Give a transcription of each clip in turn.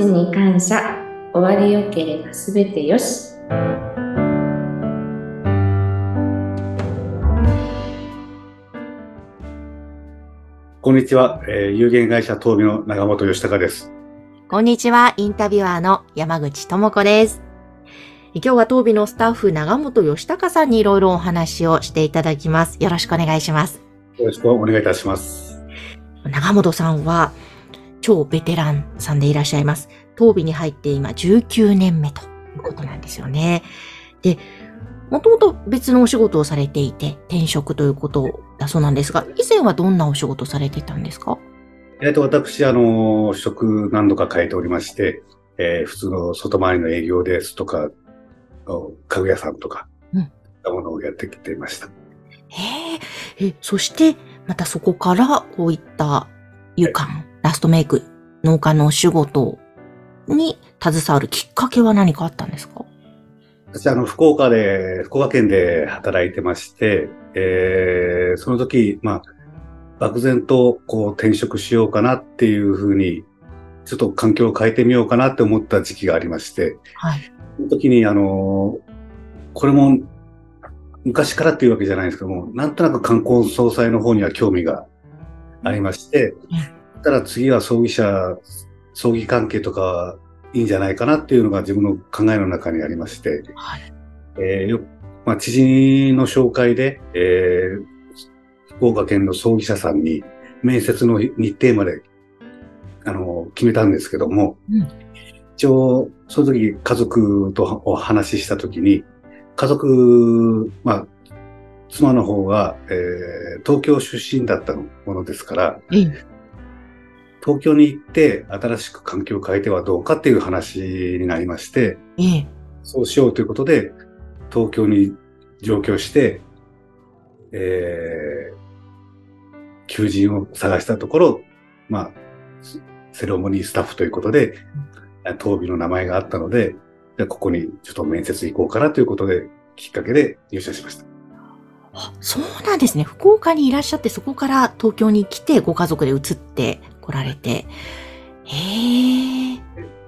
ちに感謝終わりよければすべてよしこんにちは、えー有限会社東美の長本義孝です。こんにちは、インタビュアーの山口智子です。今日は当美のスタッフ長本義孝さんにいろいろお話をしていただきます。よろしくお願いします。よろしくお願いいたします。長本さんは超ベテランさんでいらっしゃいます。当美に入って今19年目ということなんですよね。で、もともと別のお仕事をされていて転職ということだそうなんですが、以前はどんなお仕事をされていたんですか？えっと、私、あの、職何度か変えておりまして、えー普通の外回りの営業ですとか、お家具屋さんとか、うんそういったものをやってきていました。へえ、え、そして、またそこから、こういった、湯管、ラストメイク、農家のお仕事に携わるきっかけは何かあったんですか？私、あの、福岡で、福岡県で働いてまして、えーその時、まあ、漠然と、こう、転職しようかなっていうふうに、ちょっと環境を変えてみようかなって思った時期がありまして、はい。その時に、あの、これも、昔からっていうわけじゃないんですけども、なんとなく観光総裁の方には興味がありまして、ただ次は葬儀社、葬儀関係とかいいんじゃないかなっていうのが自分の考えの中にありまして、はい。えーよまあ、知人の紹介で、えー福岡県の葬儀社さんに面接の日程まで、あの、決めたんですけども、うん。一応、その時家族とお話しした時に、家族、まあ、妻の方が、えー東京出身だったものですから、ええ、東京に行って新しく環境を変えてはどうかっていう話になりまして、ええ、そうしようということで、東京に上京して、えー、求人を探したところ、まあ、セセレモニースタッフということで、東美の名前があったので、じゃあここにちょっと面接行こうかなということで、きっかけで入社しました。あそうなんですね。福岡にいらっしゃって、そこから東京に来て、ご家族で移って来られて。へえ。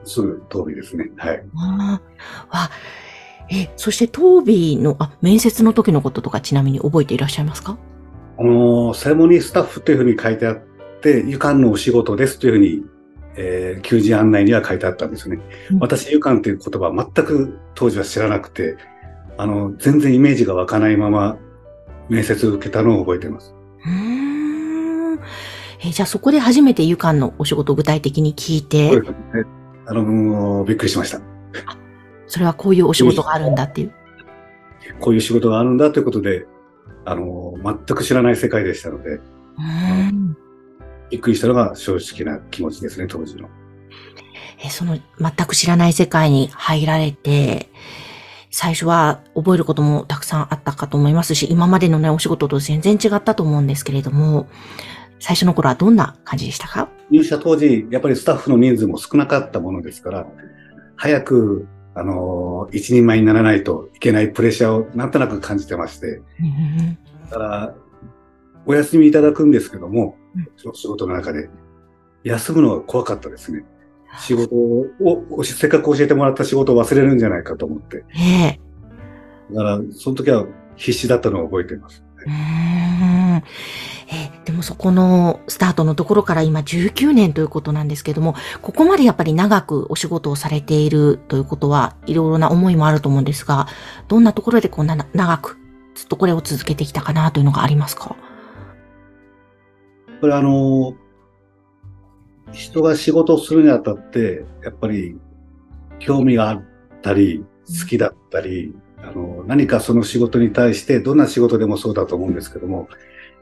すぐ東美ですね。はい。ああ。わ、え、そして当美の、あ、面接の時のこととかちなみに覚えていらっしゃいますか？あのーセレモニースタッフというふうに書いてあって、湯管のお仕事ですというふうに、えー求人案内には書いてあったんですよね。うん私、湯管という言葉は全く当時は知らなくて、あの、全然イメージが湧かないまま面接を受けたのを覚えています。うーん。え、じゃあそこで初めて湯管のお仕事を具体的に聞いて、そうですね。あの、びっくりしました。それはこういうお仕事があるんだっていう。こういう仕事があるんだということで、あの、全く知らない世界でしたので、うーん。びっくりしたのが正直な気持ちですね、当時の。え、その全く知らない世界に入られて、最初は覚えることもたくさんあったかと思いますし、今までのね、お仕事と全然違ったと思うんですけれども、最初の頃はどんな感じでしたか？入社当時、やっぱりスタッフの人数も少なかったものですから、早く、あの、一人前にならないといけないプレッシャーをなんとなく感じてまして、うんだから、お休みいただくんですけどもうん、仕事の中で、休むのが怖かったですね。仕事を、おせっかく教えてもらった仕事を忘れるんじゃないかと思って。ねだから、その時は必死だったのを覚えています。え。うーん。え、でもそこのスタートのところから今19年ということなんですけども、ここまでやっぱり長くお仕事をされているということは、いろいろな思いもあると思うんですが、どんなところでこんなな長く、ずっとこれを続けてきたかなというのがありますか？これあの、人が仕事をするにあたって、やっぱり興味があったり、好きだったり、あの、何かその仕事に対して、どんな仕事でもそうだと思うんですけども、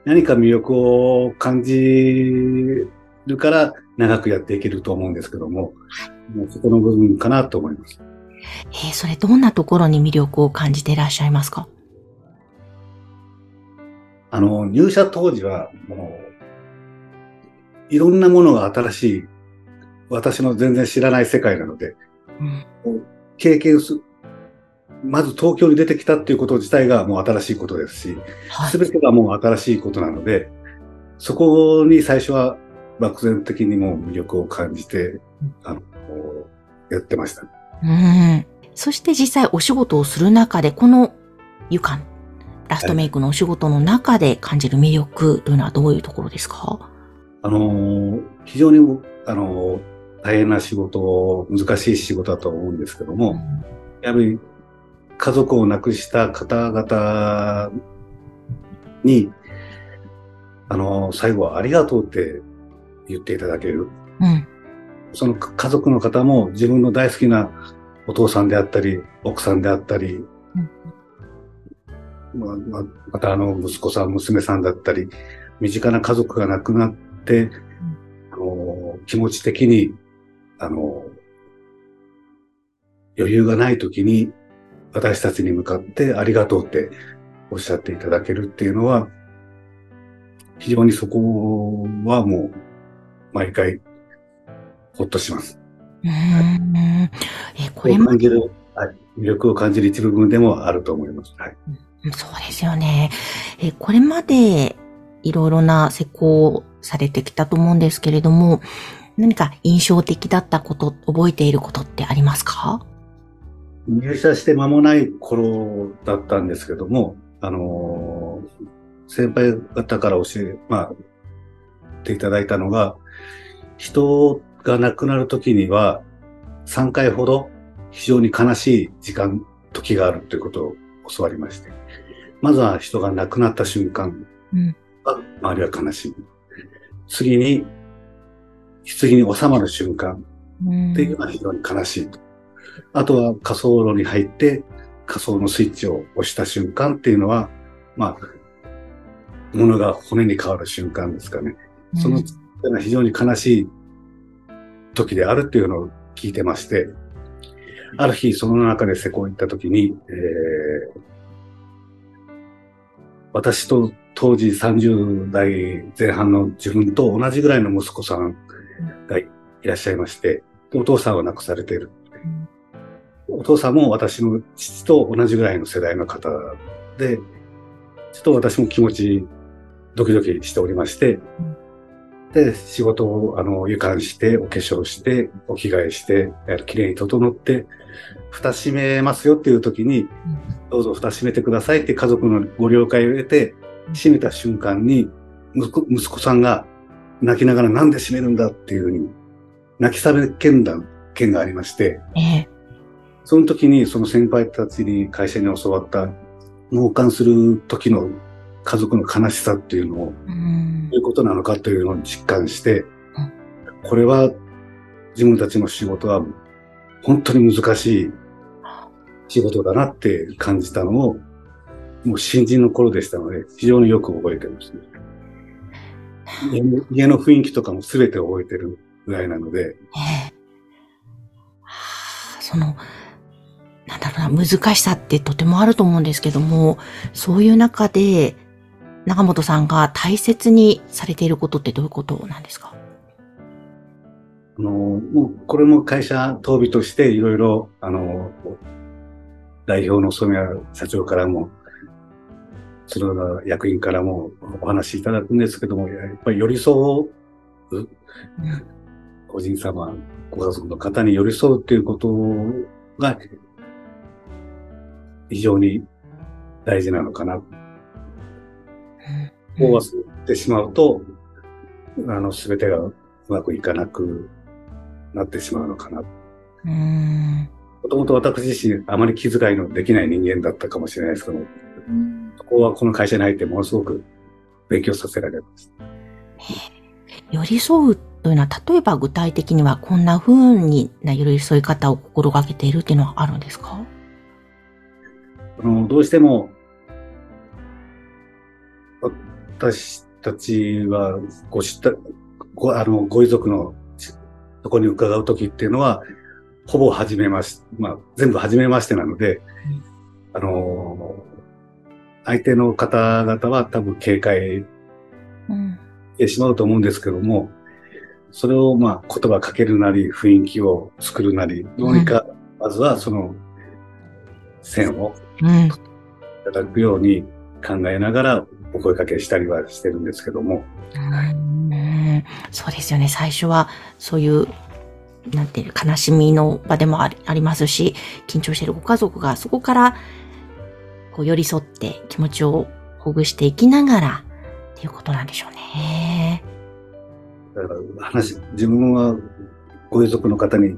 何か魅力を感じるから長くやっていけると思うんですけども、もうそこの部分かなと思います。えーそれどんなところに魅力を感じていらっしゃいますか？あの、入社当時は、もう、いろんなものが新しい、私の全然知らない世界なので、うん。経験す、まず東京に出てきたっていうこと自体がもう新しいことですし、はいす。べてがもう新しいことなので、そこに最初は漠然的にもう魅力を感じて、あの、やってました。うん。そして実際お仕事をする中で、このゆかん、ラストメイクのお仕事の中で感じる魅力というのはどういうところですか？あのー非常に、あのー大変な仕事、難しい仕事だと思うんですけども、やはり家族を亡くした方々に、あのー最後はありがとうって言っていただける。うん。その家族の方も自分の大好きなお父さんであったり、奥さんであったり、まあまあまたあの息子さん、娘さんだったり、身近な家族が亡くなって、あの気持ち的に、あの、余裕がない時に私たちに向かってありがとうっておっしゃっていただけるっていうのは、非常にそこはもう毎回ほっとします。うん。え、これも魅力を感じる一部分でもあると思います。はい。そうですよね。え、これまでいろいろな施工をされてきたと思うんですけれども、何か印象的だったこと、覚えていることってありますか？入社して間もない頃だったんですけども、あのー先輩方から教え、まあ、っていただいたのが、人が亡くなる時には、3回ほど非常に悲しい時間、時があるということを教わりまして。まずは人が亡くなった瞬間うんが、周りは悲しい。次に、棺に収まる瞬間うんっていうのは非常に悲しいと。あとは仮想炉に入って仮想のスイッチを押した瞬間っていうのは、まあ、物が骨に変わる瞬間ですかね。その、のは非常に悲しい時であるっていうのを聞いてまして、ある日その中で施工行った時に、えー私と当時30代前半の自分と同じぐらいの息子さんがいらっしゃいまして、お父さんは亡くされている。お父さんも私の父と同じぐらいの世代の方で、ちょっと私も気持ちドキドキしておりまして、で、仕事を、あの、湯管して、お化粧して、お着替えして、綺麗に整って、蓋閉めますよっていう時に、どうぞ蓋閉めてくださいって家族のご了解を得て、閉めた瞬間に、息子息子さんが泣きながらなんで閉めるんだっていうふうに、泣き叫んだ件がありまして、ええ。その時にその先輩たちに会社に教わった納棺する時の家族の悲しさっていうのをうん。どういうことなのかというのを実感してうん、これは自分たちの仕事は本当に難しい仕事だなって感じたのを、もう新人の頃でしたので、非常によく覚えてますね。家の雰囲気とかも全て覚えてるぐらいなので、ええ。はあその、なんだろうな、難しさってとてもあると思うんですけども、そういう中で、中本さんが大切にされていることってどういうことなんですか？あの、もう、これも会社当備としていろいろ、あの、代表の染谷社長からも、角田役員からもお話しいただくんですけども、やっぱり寄り添う、個人様、ご家族の方に寄り添うっていうことが、非常に大事なのかな。こう忘れてしまうと、あの、すべてがうまくいかなくなってしまうのかな。うん。もともと私自身あまり気遣いのできない人間だったかもしれないですけども、そこはこの会社に入ってものすごく勉強させられました。寄り添うというのは、例えば具体的にはこんな風にな寄り添い方を心がけているっていうのはあるんですか？あの、どうしても、私たちはご知った、ご、あの、ご遺族のとこに伺うときっていうのは、ほぼ初めまして、まあ、全部初めましてなので、あの、相手の方々は多分警戒うん。してしまうと思うんですけども、それをまあ言葉かけるなり、雰囲気を作るなり、どうにか、まずはその線をうん。いただくように考えながらお声かけしたりはしてるんですけども、うんそうですよね。最初は、そういうなんていう、悲しみの場でもありありますし、緊張しているご家族がそこから、こう寄り添って気持ちをほぐしていきながら、っていうことなんでしょうね。だから話、自分はご遺族の方に、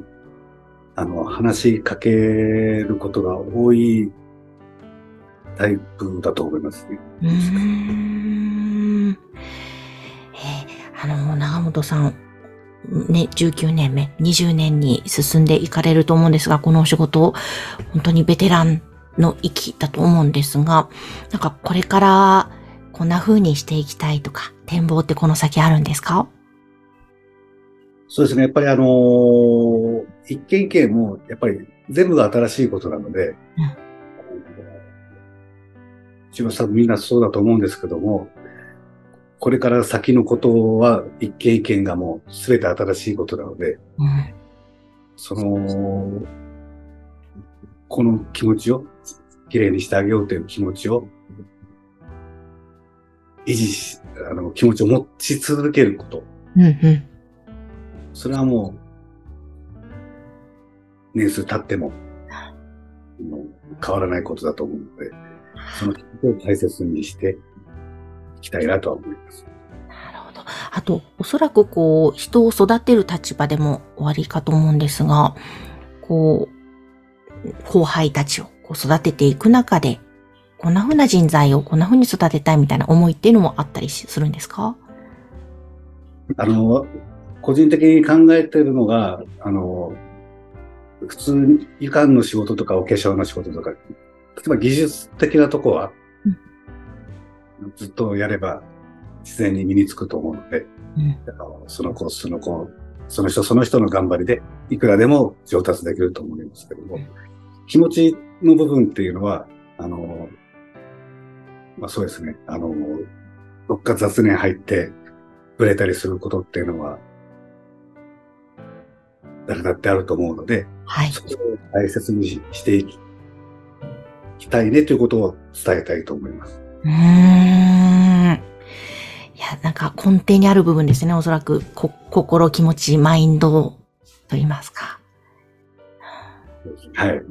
あの、話しかけることが多いタイプだと思いますね。うーん。えーあの、長本さん、ね、19年目、20年に進んでいかれると思うんですが、このお仕事、本当にベテランの域だと思うんですが、なんかこれからこんな風にしていきたいとか、展望ってこの先あるんですか？そうですね。やっぱりあのー一件一件も、やっぱり全部が新しいことなので、うん千葉さんみんなそうだと思うんですけども、これから先のことは一件一件がもう全て新しいことなので、うん。その、この気持ちを、きれいにしてあげようという気持ちを、維持し、あの、気持ちを持ち続けること。うん、うん。それはもう、年数経っても、変わらないことだと思うので、その気持ちを大切にしていきたいなとは思います。なるほど。あと、おそらくこう、人を育てる立場でも終わりかと思うんですが、こう、後輩たちをこう育てていく中で、こんな風な人材をこんな風に育てたいみたいな思いっていうのもあったりしするんですか？あの、個人的に考えてるのが、あの、普通に、湯管の仕事とかお化粧の仕事とか、例えば技術的なとこは、ずっとやれば自然に身につくと思うので、うん。その子、その子、その人、その人の頑張りで、いくらでも上達できると思いますけども、気持ちの部分っていうのは、あの、まあそうですね、あの、どっか雑念入って、ぶれたりすることっていうのは、誰だってあると思うので、はい。それを大切にししていききたいねということを伝えたいと思います。うーん。いや、なんか根底にある部分ですね。おそらく、こ、心、気持ち、マインドと言いますか。はい。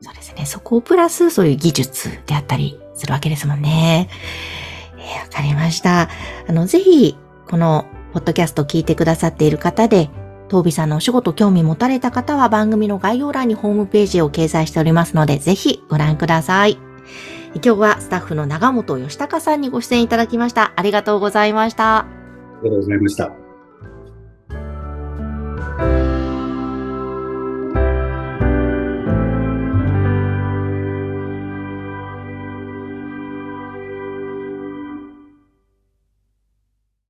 そうですね。そこをプラス、そういう技術であったりするわけですもんね。えーわかりました。あの、ぜひ、この、ポッドキャストを聞いてくださっている方で、トービさんのお仕事興味持たれた方は番組の概要欄にホームページを掲載しておりますので、ぜひご覧ください。今日はスタッフの長本義隆さんにご出演いただきました。ありがとうございました。ありがとうございました。